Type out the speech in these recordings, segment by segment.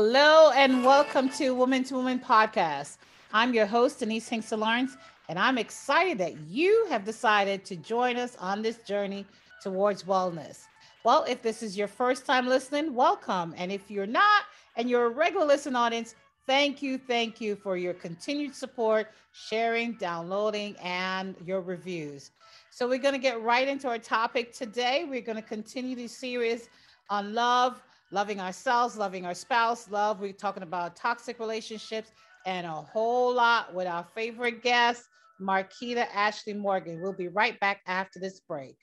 Hello and welcome to Woman to Woman podcast. I'm your host, Denise Hinkson Lawrence, and I'm excited that you have decided to join us on this journey towards wellness. Well, if this is your first time listening, welcome. And if you're not and you're a regular listening audience, thank you, thank you for your continued support, sharing, downloading, and your reviews. So, we're going to get right into our topic today. We're going to continue the series on love, loving ourselves, loving our spouse, love. We're talking about toxic relationships and a whole lot with our favorite guest, Marquita Ashley Morgan. We'll be right back after this break.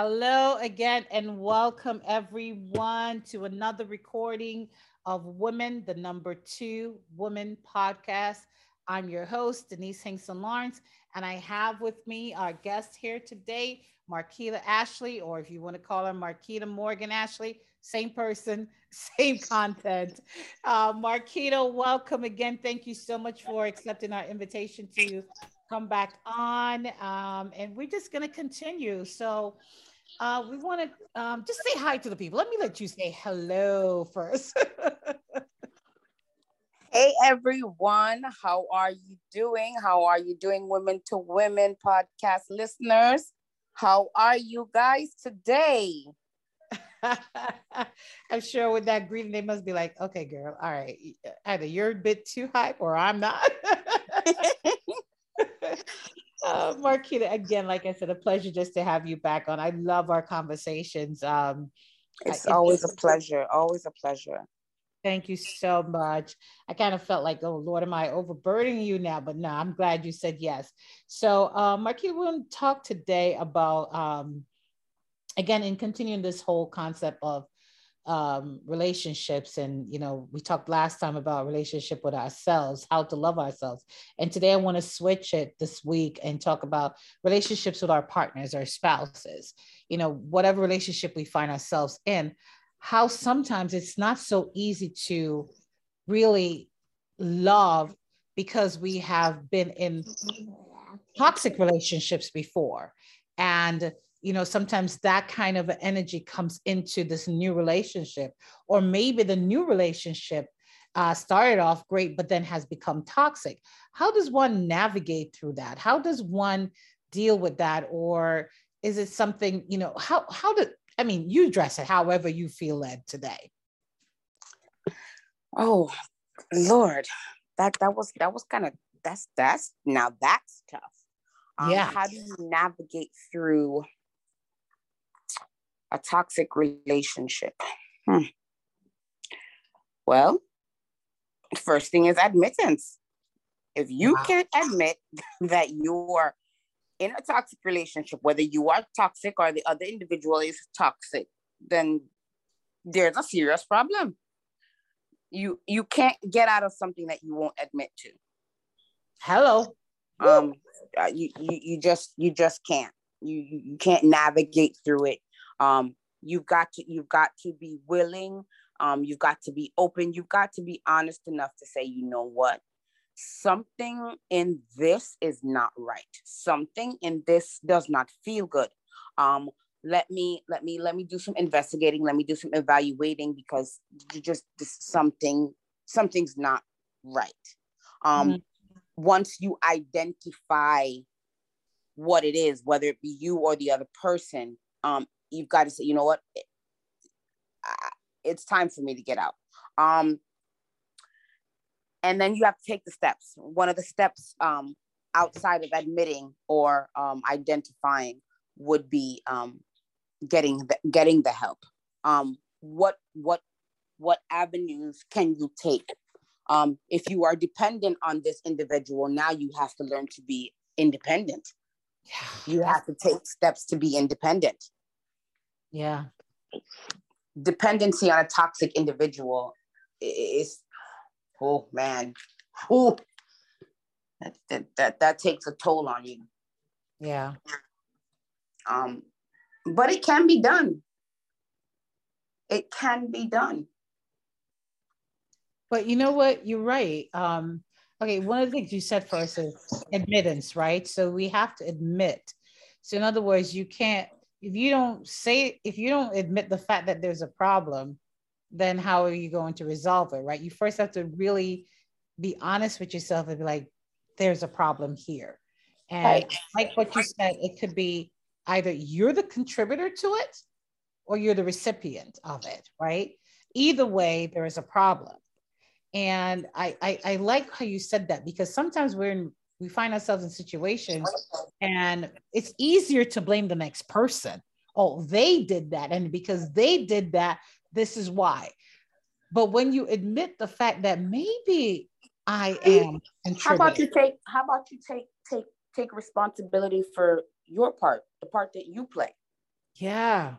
Hello again, and welcome everyone to another recording of Women, the number two woman podcast. I'm your host, Denise Hinkson Lawrence, and I have with me our guest here today, Marquita Ashley, or if you want to call her Marquita Morgan Ashley, same person, same content. Uh, Marquita, welcome again. Thank you so much for accepting our invitation to come back on. Um, and we're just going to continue. So, uh, we want to um, just say hi to the people. Let me let you say hello first. hey, everyone. How are you doing? How are you doing, Women to Women podcast listeners? How are you guys today? I'm sure with that greeting, they must be like, okay, girl, all right, either you're a bit too hype or I'm not. Uh, Marquita, again, like I said, a pleasure just to have you back on. I love our conversations. Um, it's I, always a pleasure. Always a pleasure. Thank you so much. I kind of felt like, oh Lord, am I overburdening you now? But no, I'm glad you said yes. So, uh, Marquita, we're going to talk today about, um, again, in continuing this whole concept of um, relationships. And you know we talked last time about relationship with ourselves how to love ourselves. And today i want to switch it this week and talk about relationships with our partners our spouses. You know whatever relationship we find ourselves in how sometimes it's not so easy to really love because we have been in toxic relationships before. And you know sometimes that kind of energy comes into this new relationship or maybe the new relationship uh, started off great but then has become toxic. How does one navigate through that? How does one deal with that? Or is it something you know how how do i mean you address it however you feel led today. Oh lord that that was that was kind of that's that's now that's tough. Um, yeah. how do you navigate through a toxic relationship? Hmm. Well, first thing is admittance. If you wow. can't admit that you're in a toxic relationship, whether you are toxic or the other individual is toxic, then there's a serious problem. You you can't get out of something that you won't admit to. Hello. Um, uh, you, you you just you just can't. You you can't navigate through it um, you've got to you've got to be willing. Um, you've got to be open. You've got to be honest enough to say you know what? Something in this is not right. Something in this does not feel good. Um, let me let me let me do some investigating. Let me do some evaluating because just something something's not right. Um, mm-hmm. once you identify what it is whether it be you or the other person um, you've got to say, you know what, it's time for me to get out. Um, and then you have to take the steps. One of the steps um, outside of admitting or um, identifying would be um, getting the, getting the help. Um, what what what avenues can you take? Um, if you are dependent on this individual, now you have to learn to be independent. Yeah. You have to take steps to be independent. Yeah. Dependency on a toxic individual is, oh man, oh, that, that, that, that takes a toll on you. Yeah. Um, but it can be done. it can be done. But you know what? You're right. Um, okay, one of the things you said first is admittance, right? So we have to admit. So in other words, you can't if you don't say if you don't admit the fact that there's a problem, then how are you going to resolve it, right? You first have to really be honest with yourself and be like, there's a problem here. And right. like what you said, it could be either you're the contributor to it or you're the recipient of it, right? Either way, there is a problem. And I, I, I like how you said that because sometimes we're in, we find ourselves in situations and it's easier to blame the next person. Oh, they did that. And because they did that, this is why. But when you admit the fact that maybe I am How about you take how about you take take take responsibility for your part, the part that you play? Yeah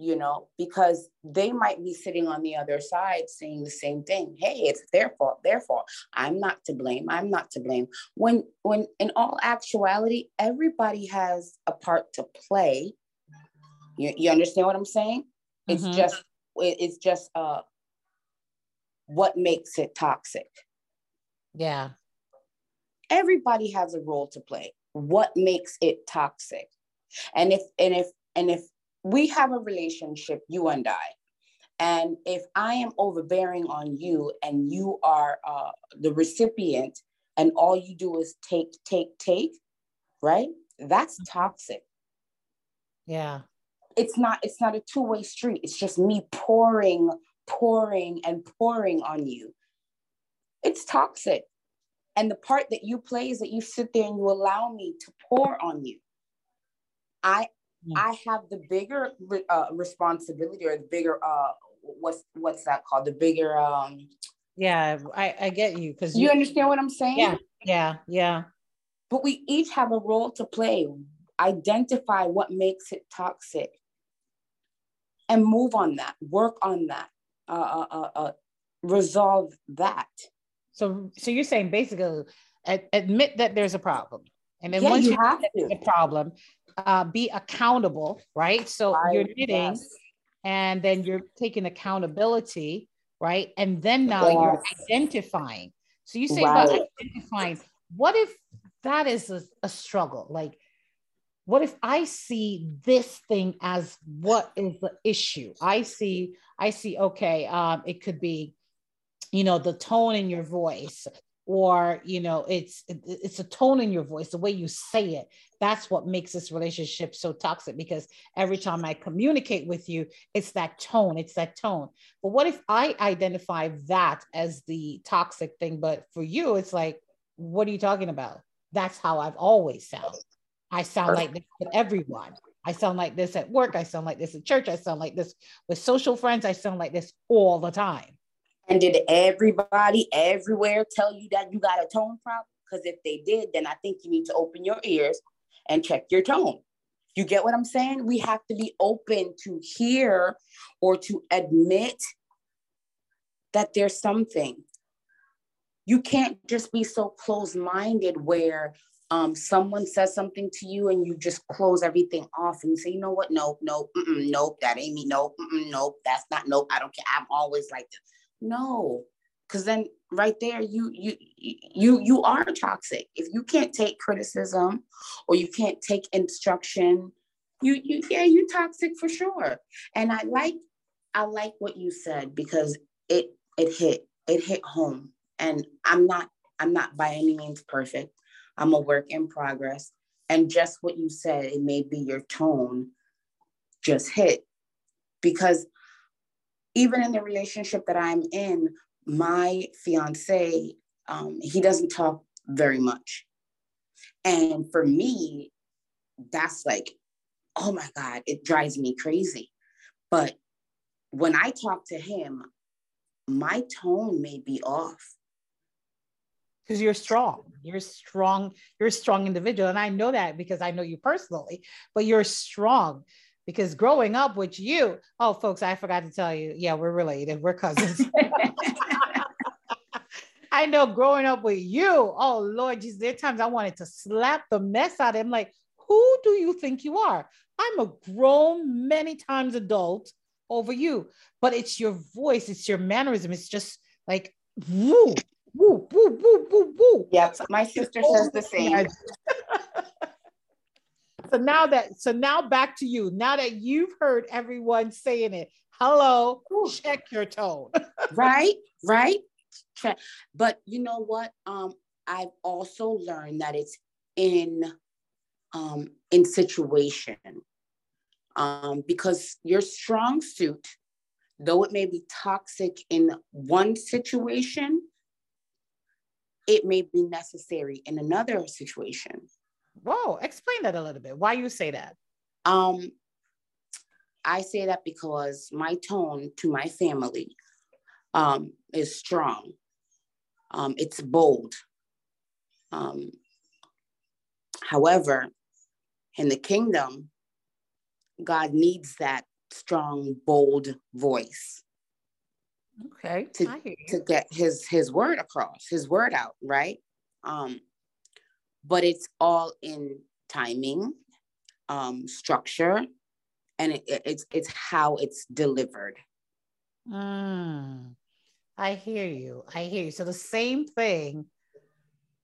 you know, because they might be sitting on the other side saying the same thing. Hey, it's their fault, their fault. I'm not to blame. I'm not to blame. When when in all actuality, everybody has a part to play. You, you understand what I'm saying? It's mm-hmm. just it's just uh what makes it toxic. Yeah. Everybody has a role to play. What makes it toxic? And if and if and if we have a relationship, you and I. And if I am overbearing on you and you are uh, the recipient and all you do is take, take, take, right? That's mm-hmm. toxic. Yeah. It's not, it's not a two-way street. It's just me pouring, pouring and pouring on you. It's toxic. And the part that you play is that you sit there and you allow me to pour on you. I I have the bigger uh, responsibility or the bigger uh what's what's that called? The bigger um yeah, I, I get you because you, you understand what I'm saying? Yeah, yeah, yeah. But we each have a role to play. Identify what makes it toxic and move on that, work on that, uh, uh, uh, uh resolve that. So, so you're saying basically ad- admit that there's a problem. And then yeah, once you, you have the problem, uh, be accountable, right? So you're knitting yes. and then you're taking accountability, right? And then now yes. you're identifying. So you say right. about identifying, what if that is a, a struggle? Like, what if I see this thing as what is the issue? I see, I see, okay, um, it could be, you know, the tone in your voice or you know it's it's a tone in your voice the way you say it that's what makes this relationship so toxic because every time i communicate with you it's that tone it's that tone but what if i identify that as the toxic thing but for you it's like what are you talking about that's how i've always sounded i sound like this with everyone I sound like this at work. I sound like this at church. I sound like this with social friends. I sound like this all the time. And did everybody everywhere tell you that you got a tone problem? Because if they did, then I think you need to open your ears and check your tone. You get what I'm saying? We have to be open to hear or to admit that there's something. You can't just be so close minded where um, someone says something to you and you just close everything off and say, you know what? Nope, nope, nope, that ain't me. Nope, nope, that's not, nope, I don't care. I'm always like this. No, because then right there you you you you are toxic. If you can't take criticism or you can't take instruction, you you yeah you toxic for sure. And I like I like what you said because it it hit it hit home. And I'm not I'm not by any means perfect. I'm a work in progress. And just what you said, it may be your tone just hit because even in the relationship that I'm in, my fiance, um, he doesn't talk very much. And for me, that's like, oh my God, it drives me crazy. But when I talk to him, my tone may be off. Because you're strong. You're strong. You're a strong individual. And I know that because I know you personally, but you're strong because growing up with you, oh, folks, I forgot to tell you, yeah, we're related, we're cousins. I know growing up with you, oh Lord, Jesus, there are times I wanted to slap the mess out of him. Like, who do you think you are? I'm a grown, many times adult, over you. But it's your voice, it's your mannerism. It's just like woo, woo, woo, woo, woo, woo. Yeah, my sister says the same. So now that so now back to you. Now that you've heard everyone saying it, hello, Ooh. check your tone. right, right. But you know what? Um, I've also learned that it's in um in situation. Um, because your strong suit, though it may be toxic in one situation, it may be necessary in another situation. Whoa, explain that a little bit. Why you say that? Um, I say that because my tone to my family um, is strong. Um, it's bold. Um, however, in the kingdom, God needs that strong, bold voice. Okay. To, to get his his word across, his word out, right? Um, but it's all in timing, um, structure, and it, it, it's it's how it's delivered. Mm, I hear you. I hear you. So the same thing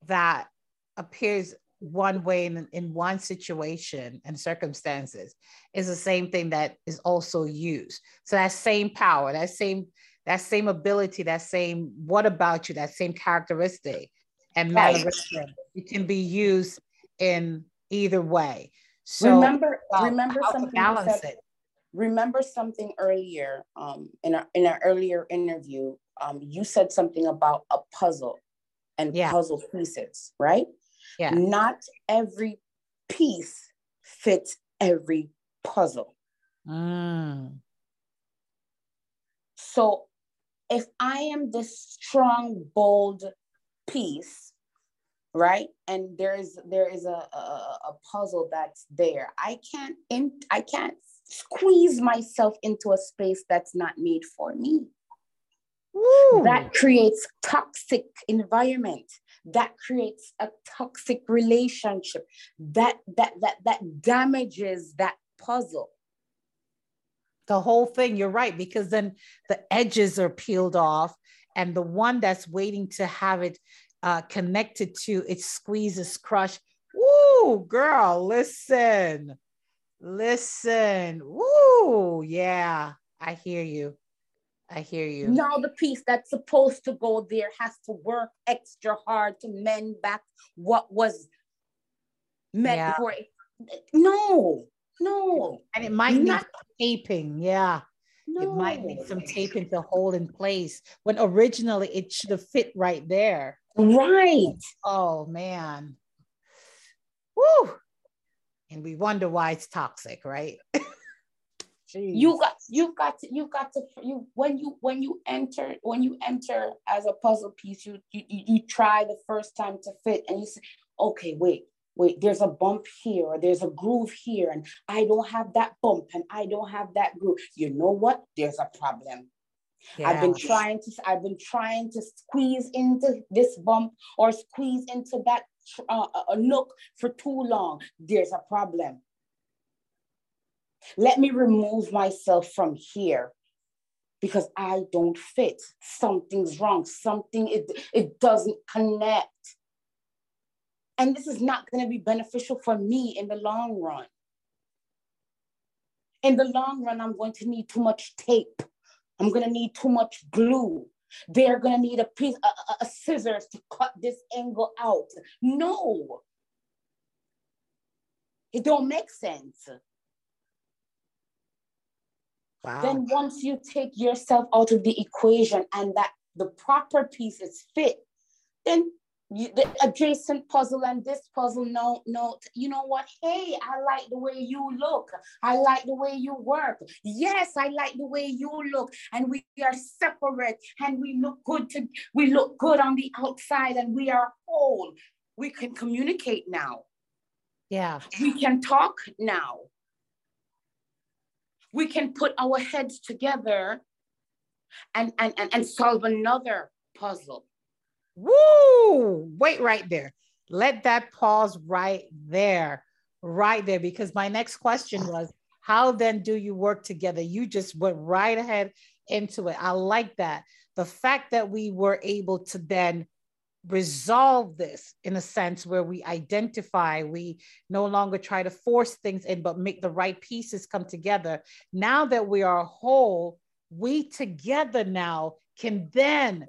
that appears one way in, in one situation and circumstances is the same thing that is also used. So that same power, that same that same ability, that same what about you, that same characteristic and mannerism, it can be used in either way. So remember, remember something. Balance said, it. Remember something earlier um, in our in our earlier interview. Um, you said something about a puzzle and yeah. puzzle pieces, right? Yeah. Not every piece fits every puzzle. Mm. So if I am this strong, bold piece, right? And there is there is a, a, a puzzle that's there. I can't in I can't squeeze myself into a space that's not made for me. Ooh. That creates toxic environment. That creates a toxic relationship. That that that that damages that puzzle. The whole thing, you're right, because then the edges are peeled off, and the one that's waiting to have it uh, connected to it squeezes, crush. Woo, girl, listen, listen. Woo, yeah, I hear you. I hear you. Now the piece that's supposed to go there has to work extra hard to mend back what was meant yeah. for it. No, no. And it might Not- need taping. Yeah. No. It might need some taping to hold in place when originally it should have fit right there. Right. Oh man. Woo. And we wonder why it's toxic, right? you got you got to you got to you when you when you enter when you enter as a puzzle piece you you you try the first time to fit and you say okay wait wait there's a bump here or there's a groove here and i don't have that bump and i don't have that groove you know what there's a problem yeah. I've been trying to I've been trying to squeeze into this bump or squeeze into that uh, a nook for too long. There's a problem. Let me remove myself from here because I don't fit. Something's wrong. Something, it, it doesn't connect. And this is not going to be beneficial for me in the long run. In the long run, I'm going to need too much tape. I'm going to need too much glue. They're going to need a piece, a, a, a scissors to cut this angle out. No, it don't make sense. Wow. Then once you take yourself out of the equation and that the proper pieces fit, then you, the adjacent puzzle and this puzzle no no you know what? Hey i like the way you look. I like the way you work. Yes i like the way you look. And we are separate and we look good to we look good on the outside and we are whole. We can communicate now. Yeah. We can talk now. We can put our heads together and, and, and, and solve another puzzle. Woo! Wait right there. Let that pause right there, right there, because my next question was how then do you work together? You just went right ahead into it. I like that. The fact that we were able to then resolve this in a sense where we identify, we no longer try to force things in, but make the right pieces come together. Now that we are whole, we together now can then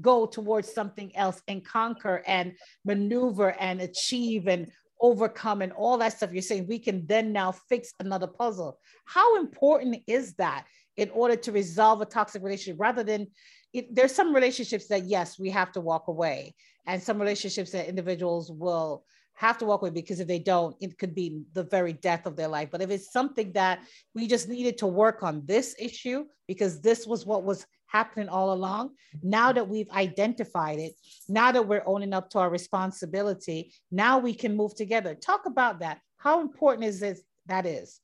go towards something else and conquer and maneuver and achieve and overcome and all that stuff you're saying we can then now fix another puzzle. How important is that in order to resolve a toxic relationship? Rather than it, there's some relationships that yes we have to walk away and some relationships that individuals will have to walk away because if they don't it could be the very death of their life. But if it's something that we just needed to work on this issue because this was what was happening all along. Now that we've identified it, now that we're owning up to our responsibility, now we can move together. Talk about that. How important is this that is?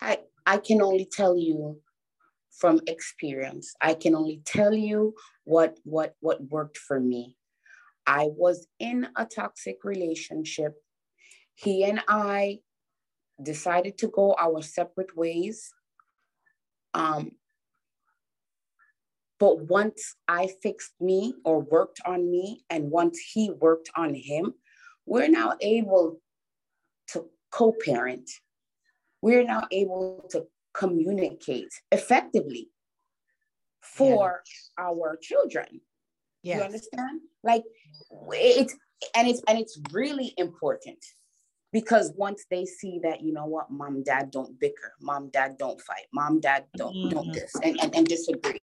I I can only tell you from experience. I can only tell you what what what worked for me. I was in a toxic relationship. He and I decided to go our separate ways. Um, but once I fixed me or worked on me, and once he worked on him, we're now able to co parent. We're now able to communicate effectively for yeah. our children. Yes. You understand? Like it's and it's and it's really important because once they see that you know what mom dad don't bicker mom dad don't fight mom dad don't mm-hmm. don't this and, and and disagree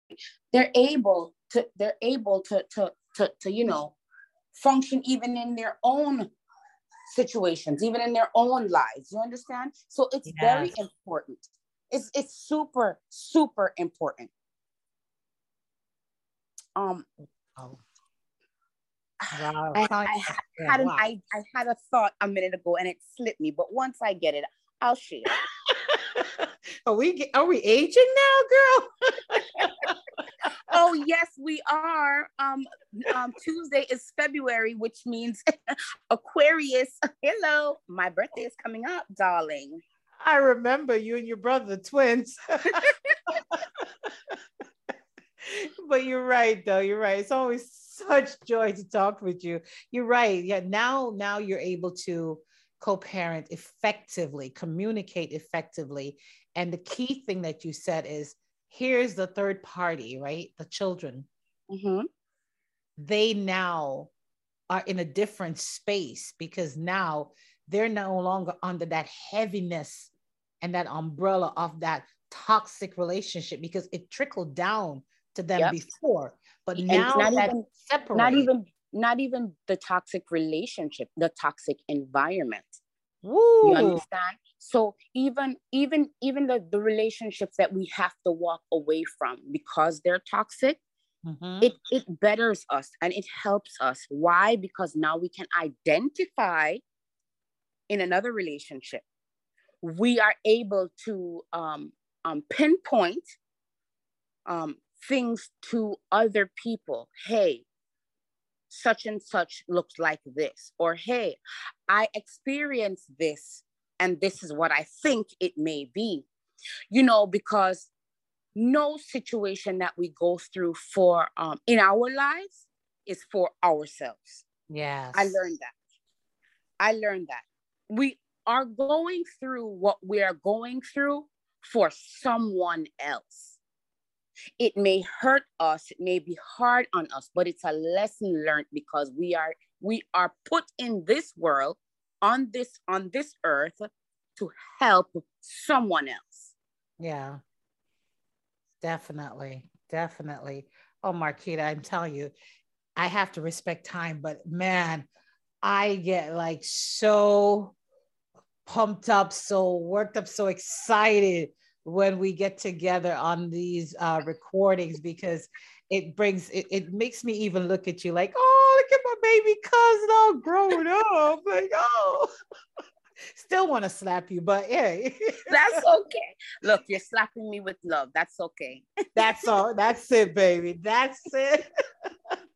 they're able to they're able to to to, to you know function even in their own situations even in their own lives you understand so it's yes. very important it's it's super super important um oh. Wow. I, I, had an, wow. I, I had a thought a minute ago and it slipped me, but once I get it, I'll share. are we are we aging now, girl? oh yes, we are. Um, um, Tuesday is February, which means Aquarius. Hello, my birthday is coming up, darling. I remember you and your brother, twins but you're right though you're right it's always such joy to talk with you you're right yeah now now you're able to co-parent effectively communicate effectively and the key thing that you said is here's the third party right the children mm-hmm. they now are in a different space because now they're no longer under that heaviness and that umbrella of that toxic relationship because it trickled down to them yep. before, but and now not even separate. Not even not even the toxic relationship, the toxic environment. Ooh. You understand? So even even even the, the relationships that we have to walk away from because they're toxic, mm-hmm. it it betters us and it helps us. Why? Because now we can identify in another relationship. We are able to um, um, pinpoint um, things to other people. Hey, such and such looks like this. Or hey, I experienced this and this is what I think it may be. You know, because no situation that we go through for um, in our lives is for ourselves. Yeah. I learned that. I learned that. We are going through what we are going through for someone else it may hurt us, it may be hard on us, but it's a lesson learned because we are we are put in this world on this on this earth to help someone else. Yeah. Definitely. Definitely. Oh, Marquita, I'm telling you, I have to respect time, but man, I get like so pumped up, so worked up, so excited when we get together on these uh, recordings because it brings it, it makes me even look at you like oh look at my baby cousin all grown up. Like oh. Still want to slap you but yeah. That's okay. Look you're slapping me with love. That's okay. That's all that's it baby. That's it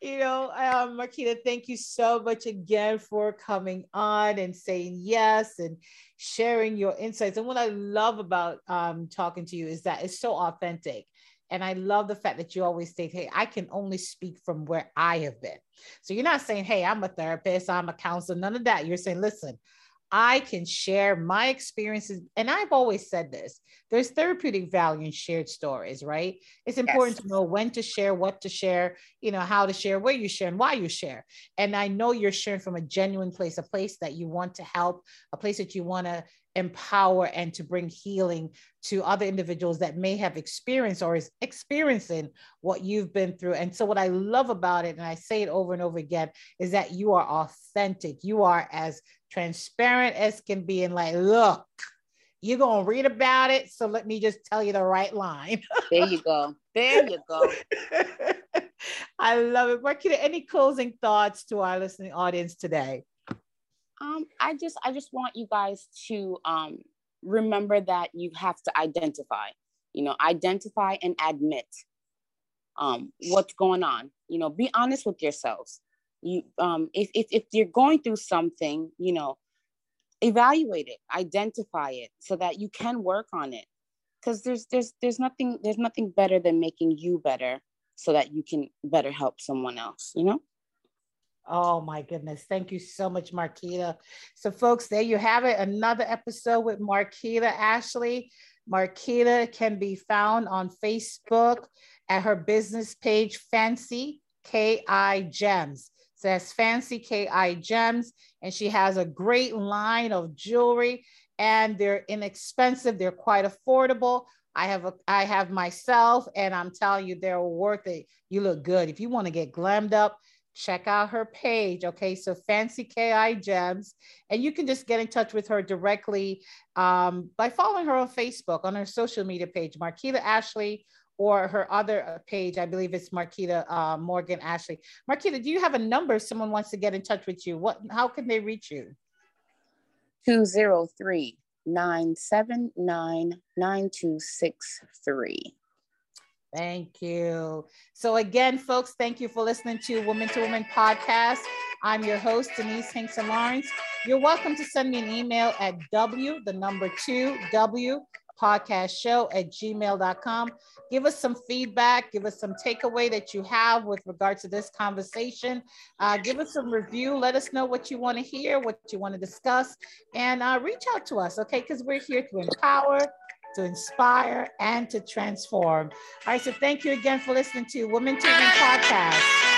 you know, um, Marquita, thank you so much again for coming on and saying yes and sharing your insights. And what I love about um, talking to you is that it's so authentic. And I love the fact that you always state, hey, I can only speak from where I have been. So you're not saying, hey, I'm a therapist, I'm a counselor, none of that. You're saying, listen, I can share my experiences. And I've always said this there's therapeutic value in shared stories, right? It's important yes. to know when to share, what to share, you know, how to share, where you share, and why you share. And I know you're sharing from a genuine place, a place that you want to help, a place that you want to empower and to bring healing to other individuals that may have experienced or is experiencing what you've been through. And so, what I love about it, and I say it over and over again, is that you are authentic. You are as transparent as can be and like, look, you're going to read about it. So let me just tell you the right line. there you go. There you go. I love it. Marquita, any closing thoughts to our listening audience today? Um, I just, I just want you guys to um, remember that you have to identify, you know, identify and admit um, what's going on. You know, be honest with yourselves. You um if, if if you're going through something you know evaluate it identify it so that you can work on it. Because there's there's there's nothing there's nothing better than making you better so that you can better help someone else you know Oh my goodness. Thank you so much, Marquita. So, folks, there you have it. Another episode with Marquita Ashley. Marquita can be found on Facebook at her business page, Fancy KI Gems So that's Fancy KI Gems, and she has a great line of jewelry, and they're inexpensive. They're quite affordable. I have a, I have myself, and I'm telling you, they're worth it. You look good. If you want to get glammed up, check out her page. Okay, so Fancy KI Gems, and you can just get in touch with her directly um, by following her on Facebook on her social media page, Marquita Ashley or her other uh, page, I believe it's Marquita uh, Morgan Ashley. Marquita, do you have a number someone wants to get in touch with you? What, how can they reach you? 203 979 9263. Thank you. So again, folks, thank you for listening to Woman to Woman podcast. I'm your host, Denise Hinkson Lawrence. You're welcome to send me an email at W, the number two, W podcast show at gmail.com. Give us some feedback. Give us some takeaway that you have with regard to this conversation. Uh, give us some review. Let us know what you want to hear, what you want to discuss, and uh, reach out to us, okay? Because we're here to empower, to inspire, and to transform. All right, so thank you again for listening to Women to Podcast.